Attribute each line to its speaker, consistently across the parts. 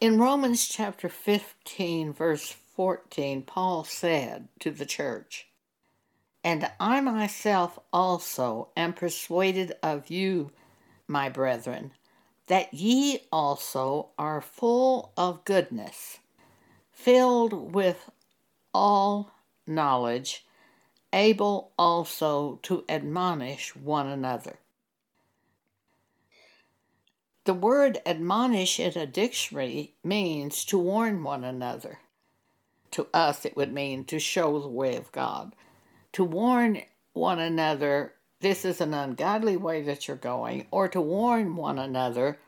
Speaker 1: In Romans chapter 15, verse 14, Paul said to the church, And I myself also am persuaded of you, my brethren, that ye also are full of goodness, filled with all knowledge, able also to admonish one another. The word admonish in a dictionary means to warn one another. To us, it would mean to show the way of God. To warn one another, this is an ungodly way that you're going, or to warn one another,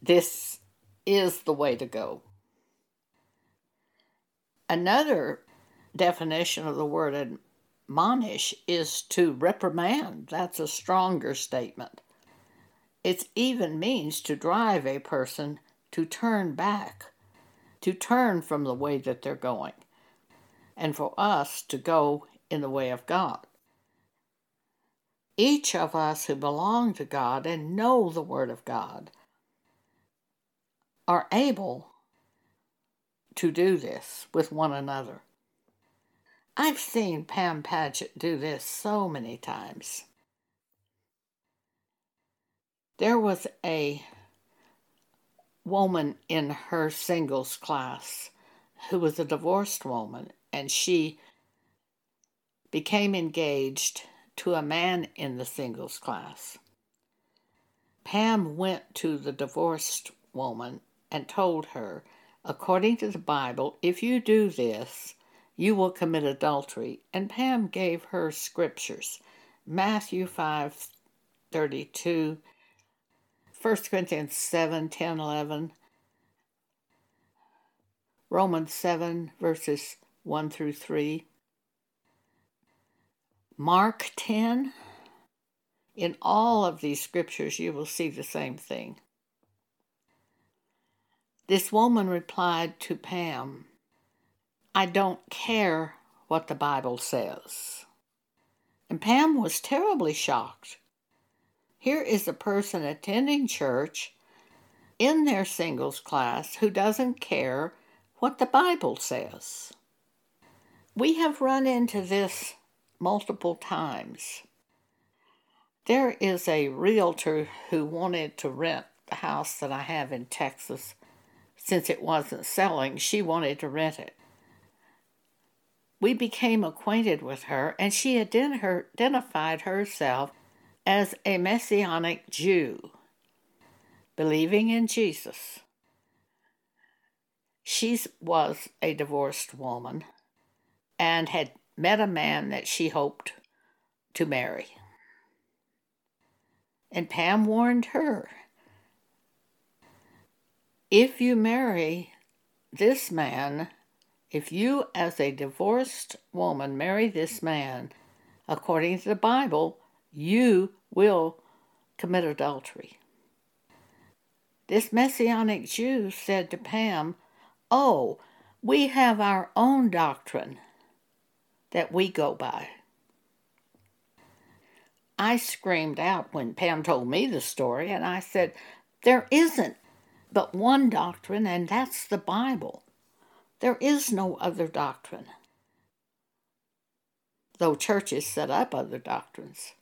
Speaker 1: this is the way to go. Another definition of the word admonish is to reprimand. That's a stronger statement. It even means to drive a person to turn back, to turn from the way that they're going, and for us to go in the way of God. Each of us who belong to God and know the Word of God are able to do this with one another. I've seen Pam Paget do this so many times. There was a woman in her singles class who was a divorced woman, and she became engaged to a man in the singles class. Pam went to the divorced woman and told her, according to the Bible, if you do this, you will commit adultery. And Pam gave her scriptures Matthew 5 32 1 Corinthians 7 10 11, Romans 7 verses 1 through 3, Mark 10. In all of these scriptures, you will see the same thing. This woman replied to Pam, I don't care what the Bible says. And Pam was terribly shocked. Here is a person attending church in their singles class who doesn't care what the Bible says. We have run into this multiple times. There is a realtor who wanted to rent the house that I have in Texas. Since it wasn't selling, she wanted to rent it. We became acquainted with her, and she identified herself as a Messianic Jew, believing in Jesus. She was a divorced woman and had met a man that she hoped to marry. And Pam warned her if you marry this man, if you as a divorced woman marry this man, according to the Bible, you will commit adultery. This Messianic Jew said to Pam, Oh, we have our own doctrine that we go by. I screamed out when Pam told me the story, and I said, There isn't but one doctrine, and that's the Bible. There is no other doctrine, though churches set up other doctrines.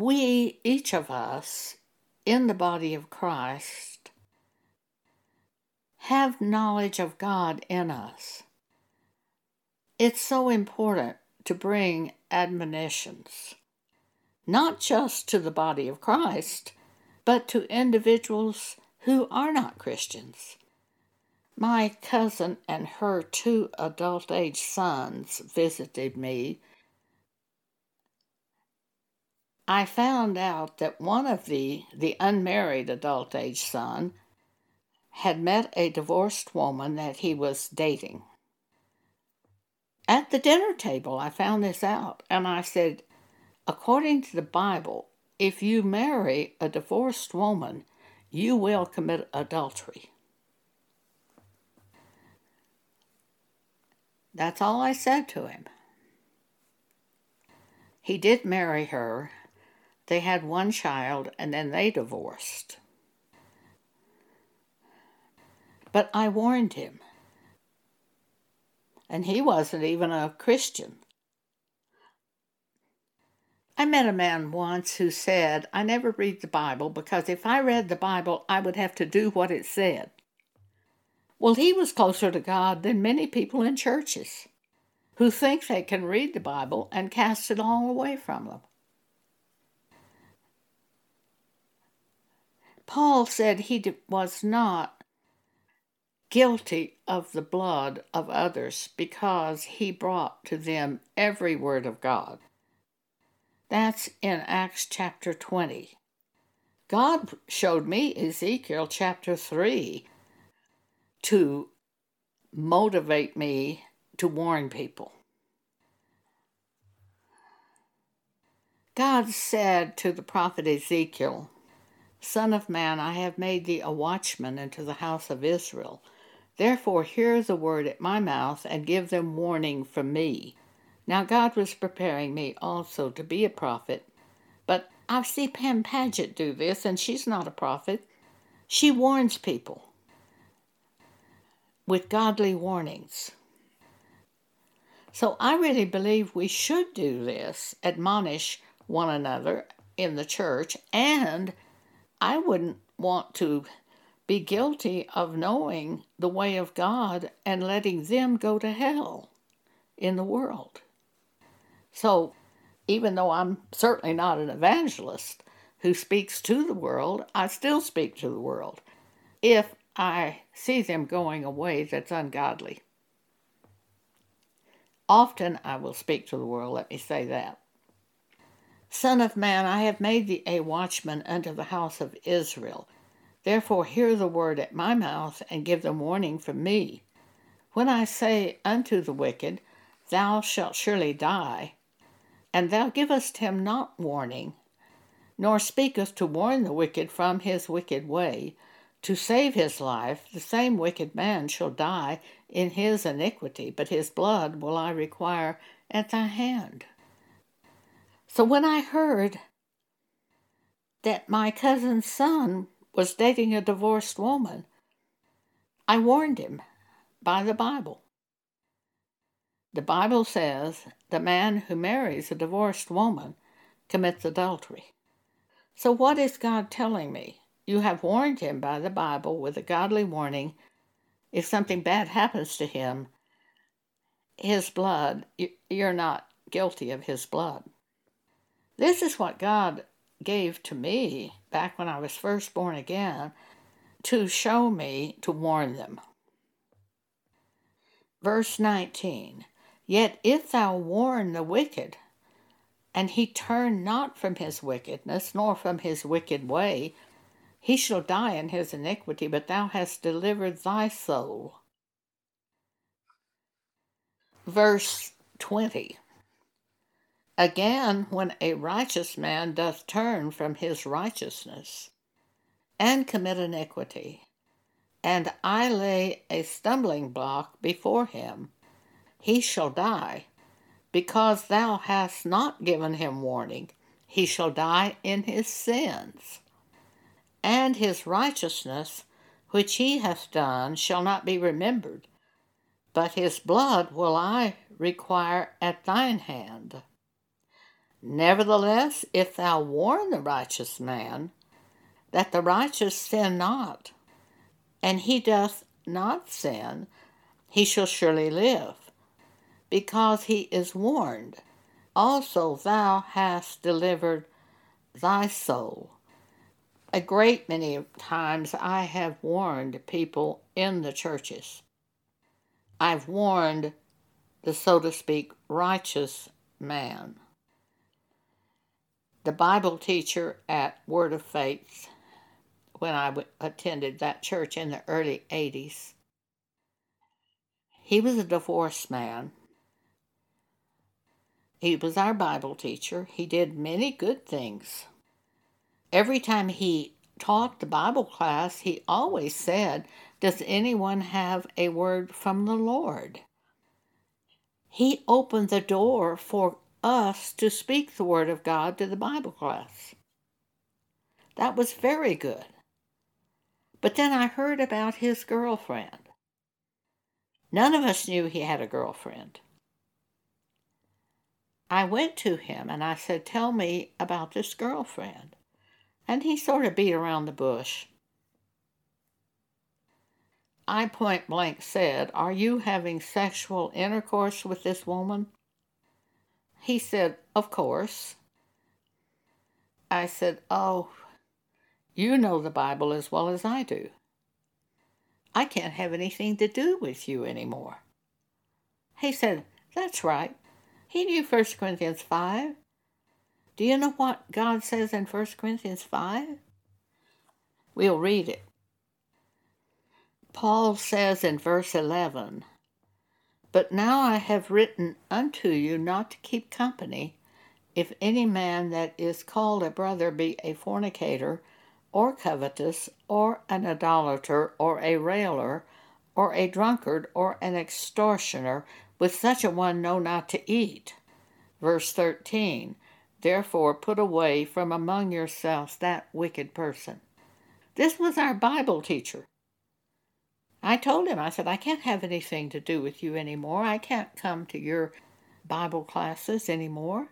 Speaker 1: We, each of us, in the body of Christ, have knowledge of God in us. It's so important to bring admonitions, not just to the body of Christ, but to individuals who are not Christians. My cousin and her two adult age sons visited me I found out that one of the, the unmarried adult age son, had met a divorced woman that he was dating. At the dinner table, I found this out, and I said, according to the Bible, if you marry a divorced woman, you will commit adultery. That's all I said to him. He did marry her, They had one child and then they divorced. But I warned him. And he wasn't even a Christian. I met a man once who said, I never read the Bible because if I read the Bible, I would have to do what it said. Well, he was closer to God than many people in churches who think they can read the Bible and cast it all away from them. Paul said he was not guilty of the blood of others because he brought to them every word of God. That's in Acts chapter 20. God showed me Ezekiel chapter 3 to motivate me to warn people. God said to the prophet Ezekiel, Son of man, I have made thee a watchman unto the house of Israel. Therefore, hear the word at my mouth and give them warning from me. Now, God was preparing me also to be a prophet, but I see Pam Paget do this, and she's not a prophet. She warns people with godly warnings. So I really believe we should do this, admonish one another in the church, and I wouldn't want to be guilty of knowing the way of God and letting them go to hell in the world. So, even though I'm certainly not an evangelist who speaks to the world, I still speak to the world if I see them going a way that's ungodly. Often I will speak to the world, let me say that. Son of man, I have made thee a watchman unto the house of Israel. Therefore hear the word at my mouth, and give them warning from me. When I say unto the wicked, Thou shalt surely die, and thou givest him not warning, nor speakest to warn the wicked from his wicked way, to save his life, the same wicked man shall die in his iniquity, but his blood will I require at thy hand. So when I heard that my cousin's son was dating a divorced woman, I warned him by the Bible. The Bible says the man who marries a divorced woman commits adultery. So, what is God telling me? You have warned him by the Bible with a godly warning. If something bad happens to him, his blood, you're not guilty of his blood. This is what God gave to me back when I was first born again to show me to warn them. Verse 19 Yet if thou warn the wicked, and he turn not from his wickedness, nor from his wicked way, he shall die in his iniquity, but thou hast delivered thy soul. Verse 20 Again, when a righteous man doth turn from his righteousness and commit iniquity, and I lay a stumbling block before him, he shall die. Because thou hast not given him warning, he shall die in his sins. And his righteousness, which he hath done, shall not be remembered, but his blood will I require at thine hand. Nevertheless, if thou warn the righteous man, that the righteous sin not, and he doth not sin, he shall surely live because he is warned. Also, thou hast delivered thy soul. A great many times I have warned people in the churches. I've warned the, so to speak, righteous man. The Bible teacher at Word of Faith, when I attended that church in the early 80s, he was a divorced man he was our Bible teacher. He did many good things. Every time he taught the Bible class, he always said, Does anyone have a word from the Lord? He opened the door for us to speak the Word of God to the Bible class. That was very good. But then I heard about his girlfriend. None of us knew he had a girlfriend. I went to him and I said, Tell me about this girlfriend. And he sort of beat around the bush. I point blank said, Are you having sexual intercourse with this woman? He said, Of course. I said, Oh, you know the Bible as well as I do. I can't have anything to do with you anymore. He said, That's right. He knew 1 Corinthians 5. Do you know what God says in 1 Corinthians 5? We'll read it. Paul says in verse 11, But now I have written unto you not to keep company, if any man that is called a brother be a fornicator, or covetous, or an idolater, or a railer, or a drunkard, or an extortioner, with such a one know not to eat. Verse 13 Therefore put away from among yourselves that wicked person. This was our Bible teacher. I told him, I said, I can't have anything to do with you anymore. I can't come to your Bible classes anymore.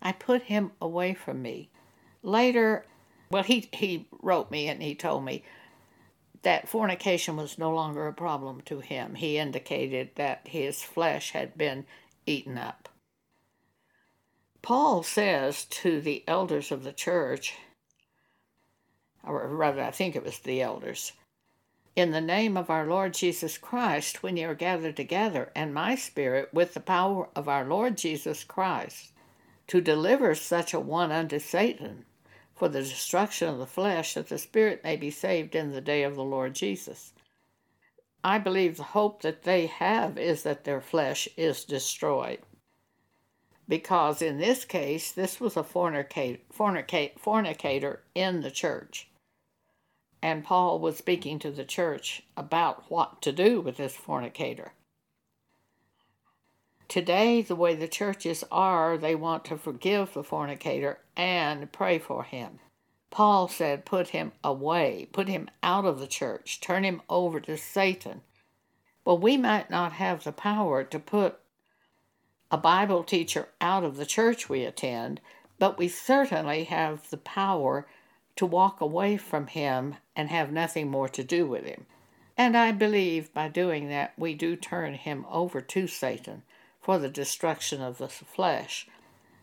Speaker 1: I put him away from me. Later, well, he, he wrote me and he told me that fornication was no longer a problem to him. He indicated that his flesh had been eaten up. Paul says to the elders of the church, or rather, I think it was the elders, in the name of our Lord Jesus Christ, when you are gathered together, and my spirit, with the power of our Lord Jesus Christ, to deliver such a one unto Satan for the destruction of the flesh, that the spirit may be saved in the day of the Lord Jesus. I believe the hope that they have is that their flesh is destroyed. Because in this case, this was a fornicator, fornicator in the church. And Paul was speaking to the church about what to do with this fornicator. Today, the way the churches are, they want to forgive the fornicator and pray for him. Paul said, put him away, put him out of the church, turn him over to Satan. Well, we might not have the power to put a Bible teacher out of the church we attend, but we certainly have the power to walk away from him and have nothing more to do with him. And I believe by doing that, we do turn him over to Satan for the destruction of the flesh,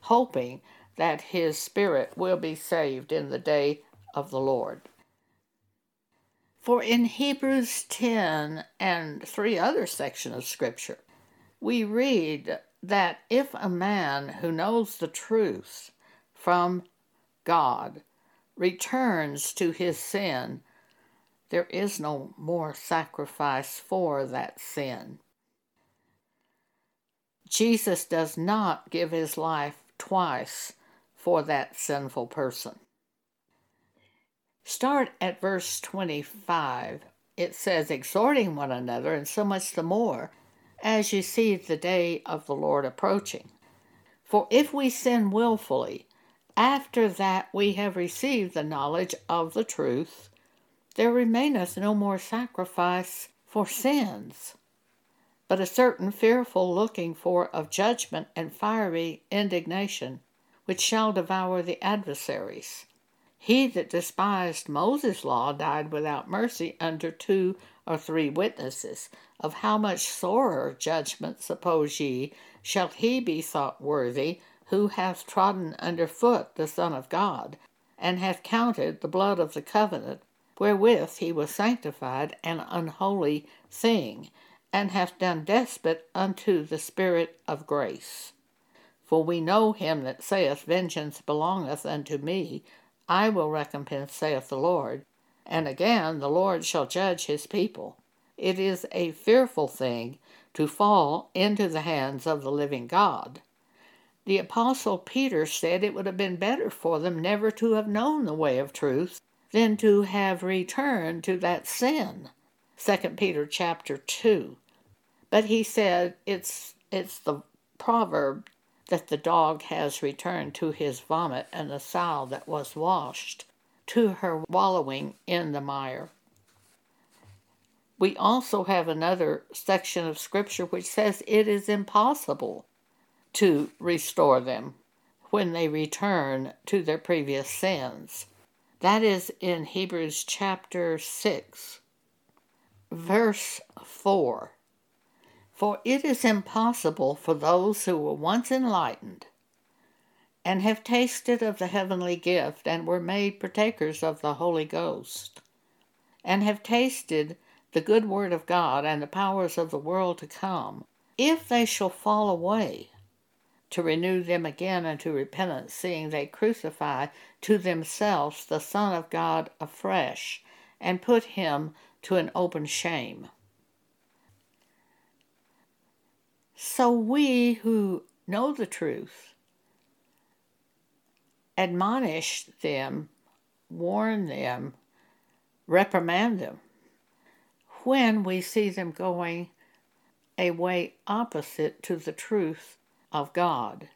Speaker 1: hoping that his spirit will be saved in the day of the Lord. For in Hebrews 10 and three other sections of Scripture, we read that if a man who knows the truth from God returns to his sin, there is no more sacrifice for that sin. Jesus does not give his life twice for that sinful person. Start at verse 25. It says, exhorting one another, and so much the more, as you see the day of the Lord approaching. For if we sin wilfully, after that we have received the knowledge of the truth, there remaineth no more sacrifice for sins but a certain fearful looking for of judgment and fiery indignation, which shall devour the adversaries. He that despised Moses' law died without mercy under two or three witnesses. Of how much sorer judgment, suppose ye, shall he be thought worthy, who hath trodden under foot the Son of God, and hath counted the blood of the covenant, wherewith he was sanctified, an unholy thing, and hath done despot unto the Spirit of grace. For we know him that saith, Vengeance belongeth unto me, I will recompense, saith the Lord. And again, the Lord shall judge his people. It is a fearful thing to fall into the hands of the living God. The Apostle Peter said it would have been better for them never to have known the way of truth than to have returned to that sin. 2 Peter chapter 2. But he said it's it's the proverb that the dog has returned to his vomit and the sow that was washed to her wallowing in the mire. We also have another section of Scripture which says it is impossible to restore them when they return to their previous sins. That is in Hebrews chapter 6, verse 4. For it is impossible for those who were once enlightened and have tasted of the heavenly gift and were made partakers of the Holy Ghost, and have tasted the good word of God and the powers of the world to come, if they shall fall away, to renew them again unto repentance, seeing they crucify to themselves the Son of God afresh, and put him to an open shame. So we who know the truth admonish them, warn them, reprimand them when we see them going a way opposite to the truth of God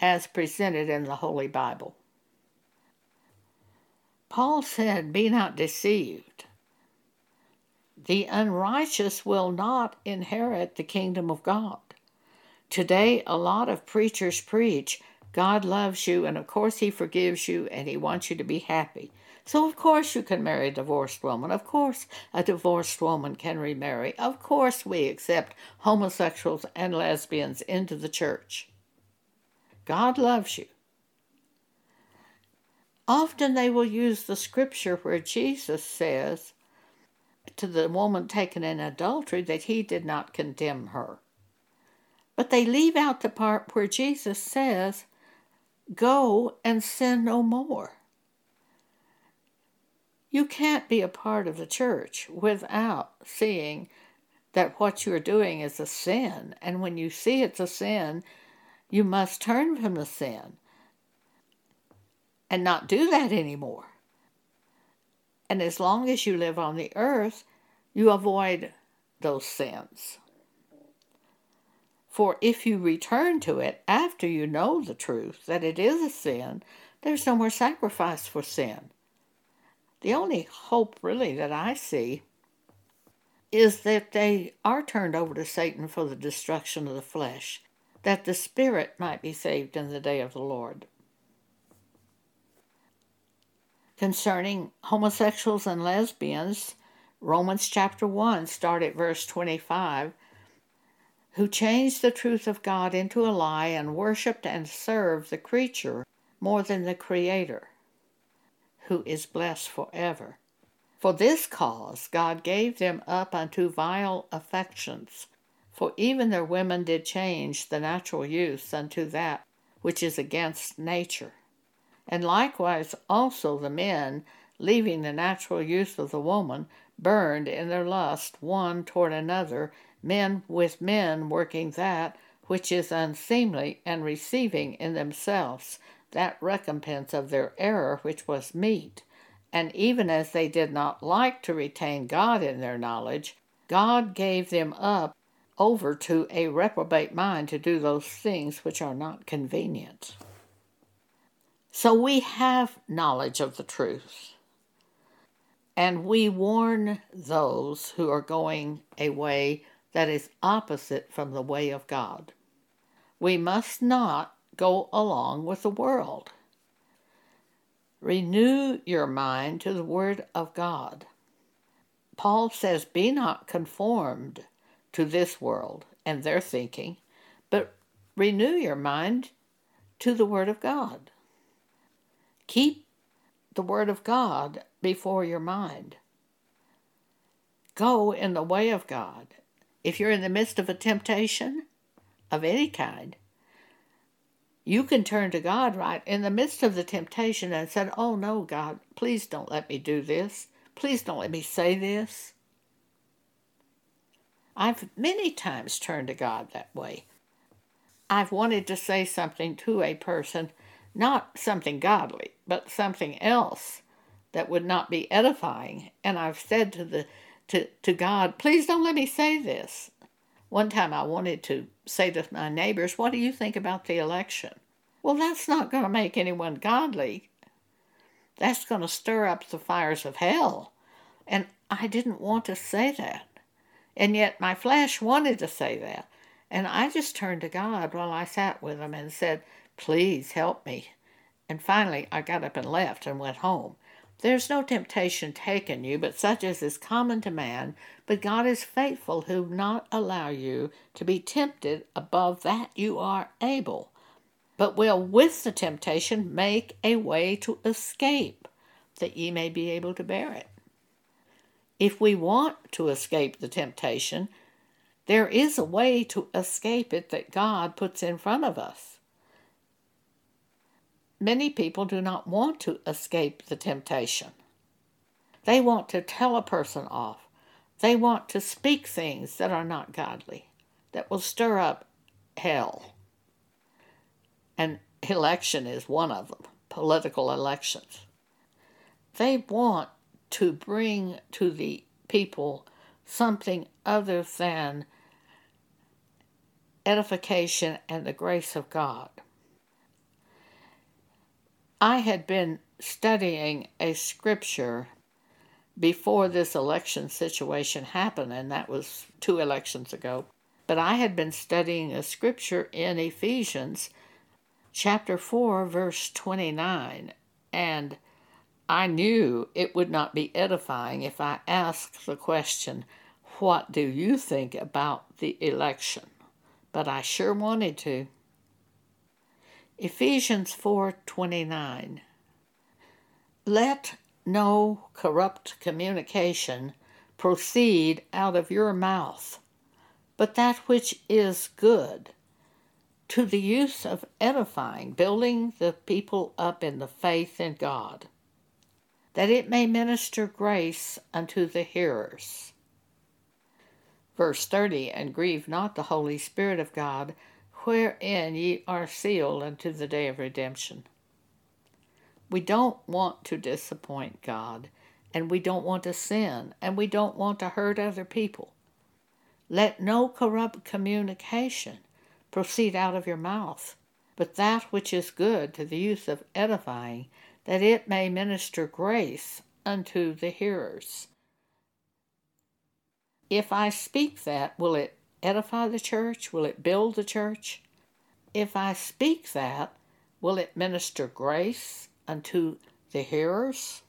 Speaker 1: as presented in the Holy Bible. Paul said, Be not deceived. The unrighteous will not inherit the kingdom of God. Today, a lot of preachers preach God loves you, and of course, He forgives you, and He wants you to be happy. So, of course, you can marry a divorced woman. Of course, a divorced woman can remarry. Of course, we accept homosexuals and lesbians into the church. God loves you. Often they will use the scripture where Jesus says to the woman taken in adultery that he did not condemn her. But they leave out the part where Jesus says, Go and sin no more. You can't be a part of the church without seeing that what you're doing is a sin. And when you see it's a sin, you must turn from the sin and not do that anymore. And as long as you live on the earth, you avoid those sins. For if you return to it after you know the truth that it is a sin, there's no more sacrifice for sin. The only hope, really, that I see is that they are turned over to Satan for the destruction of the flesh, that the spirit might be saved in the day of the Lord. Concerning homosexuals and lesbians, Romans chapter 1, start at verse 25, who changed the truth of God into a lie and worshiped and served the creature more than the Creator who is blessed forever. For this cause God gave them up unto vile affections, for even their women did change the natural use unto that which is against nature. And likewise also the men, leaving the natural use of the woman, burned in their lust one toward another, men with men working that which is unseemly, and receiving in themselves that recompense of their error which was meet. And even as they did not like to retain God in their knowledge, God gave them up over to a reprobate mind to do those things which are not convenient. So we have knowledge of the truth, and we warn those who are going a way that is opposite from the way of God. We must not go along with the world. Renew your mind to the Word of God. Paul says, Be not conformed to this world and their thinking, but renew your mind to the Word of God. Keep the Word of God before your mind. Go in the way of God. If you're in the midst of a temptation of any kind, you can turn to God right in the midst of the temptation and said, Oh no, God, please don't let me do this. Please don't let me say this. I've many times turned to God that way. I've wanted to say something to a person, not something godly, but something else that would not be edifying. And I've said to the to, to God, please don't let me say this. One time I wanted to say to my neighbors, What do you think about the election? Well, that's not going to make anyone godly. that's going to stir up the fires of hell. And I didn't want to say that. And yet my flesh wanted to say that. And I just turned to God while I sat with him and said, Please help me. And finally, I got up and left and went home. There's no temptation taken you, but such as is common to man. But God is faithful, who not allow you to be tempted above that you are able, but will with the temptation make a way to escape, that ye may be able to bear it. If we want to escape the temptation, there is a way to escape it that God puts in front of us. Many people do not want to escape the temptation. They want to tell a person off. They want to speak things that are not godly, that will stir up hell. And election is one of them, political elections. They want to bring to the people something other than edification and the grace of God. I had been studying a scripture before this election situation happened, and that was two elections ago. But I had been studying a scripture in Ephesians chapter 4, verse 29, and I knew it would not be edifying if I asked the question, What do you think about the election? But I sure wanted to. Ephesians 4:29 Let no corrupt communication proceed out of your mouth, but that which is good, to the use of edifying, building the people up in the faith in God that it may minister grace unto the hearers. Verse 30 And grieve not the Holy Spirit of God, wherein ye are sealed unto the day of redemption. We don't want to disappoint God, and we don't want to sin, and we don't want to hurt other people. Let no corrupt communication proceed out of your mouth, but that which is good to the use of edifying that it may minister grace unto the hearers. If I speak that, will it edify the church? Will it build the church? If I speak that, will it minister grace unto the hearers?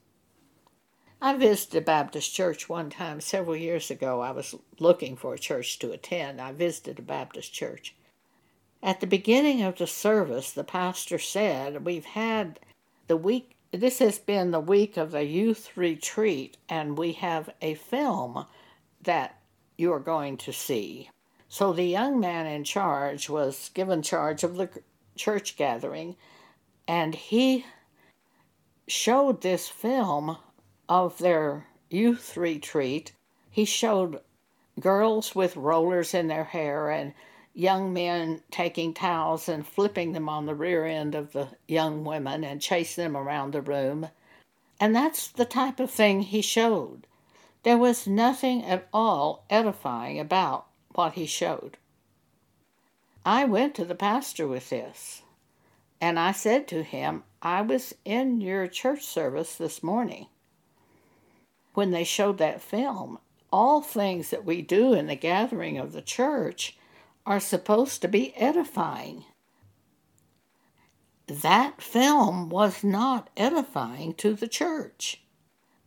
Speaker 1: I visited a Baptist church one time several years ago. I was looking for a church to attend. I visited a Baptist church. At the beginning of the service, the pastor said, We've had the week this has been the week of the youth retreat and we have a film that you are going to see so the young man in charge was given charge of the church gathering and he showed this film of their youth retreat he showed girls with rollers in their hair and young men taking towels and flipping them on the rear end of the young women and chasing them around the room. And that's the type of thing he showed. There was nothing at all edifying about what he showed. I went to the pastor with this, and I said to him, I was in your church service this morning when they showed that film. All things that we do in the gathering of the church are supposed to be edifying. That film was not edifying to the church.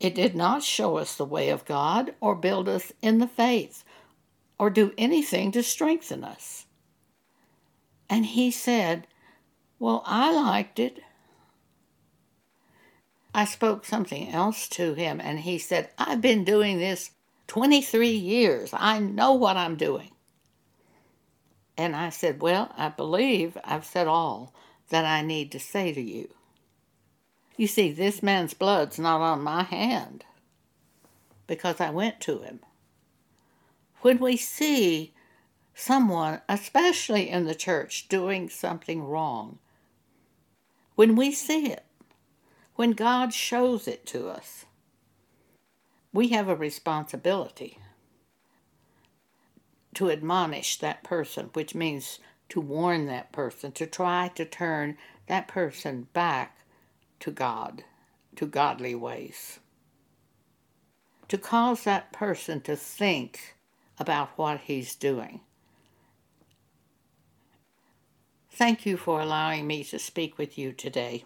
Speaker 1: It did not show us the way of God or build us in the faith or do anything to strengthen us. And he said, Well, I liked it. I spoke something else to him, and he said, I've been doing this 23 years. I know what I'm doing. And I said, Well, I believe I've said all that I need to say to you. You see, this man's blood's not on my hand because I went to him. When we see someone, especially in the church, doing something wrong, when we see it, when God shows it to us, we have a responsibility to admonish that person, which means to warn that person, to try to turn that person back to God, to godly ways. To cause that person to think about what he's doing. Thank you for allowing me to speak with you today.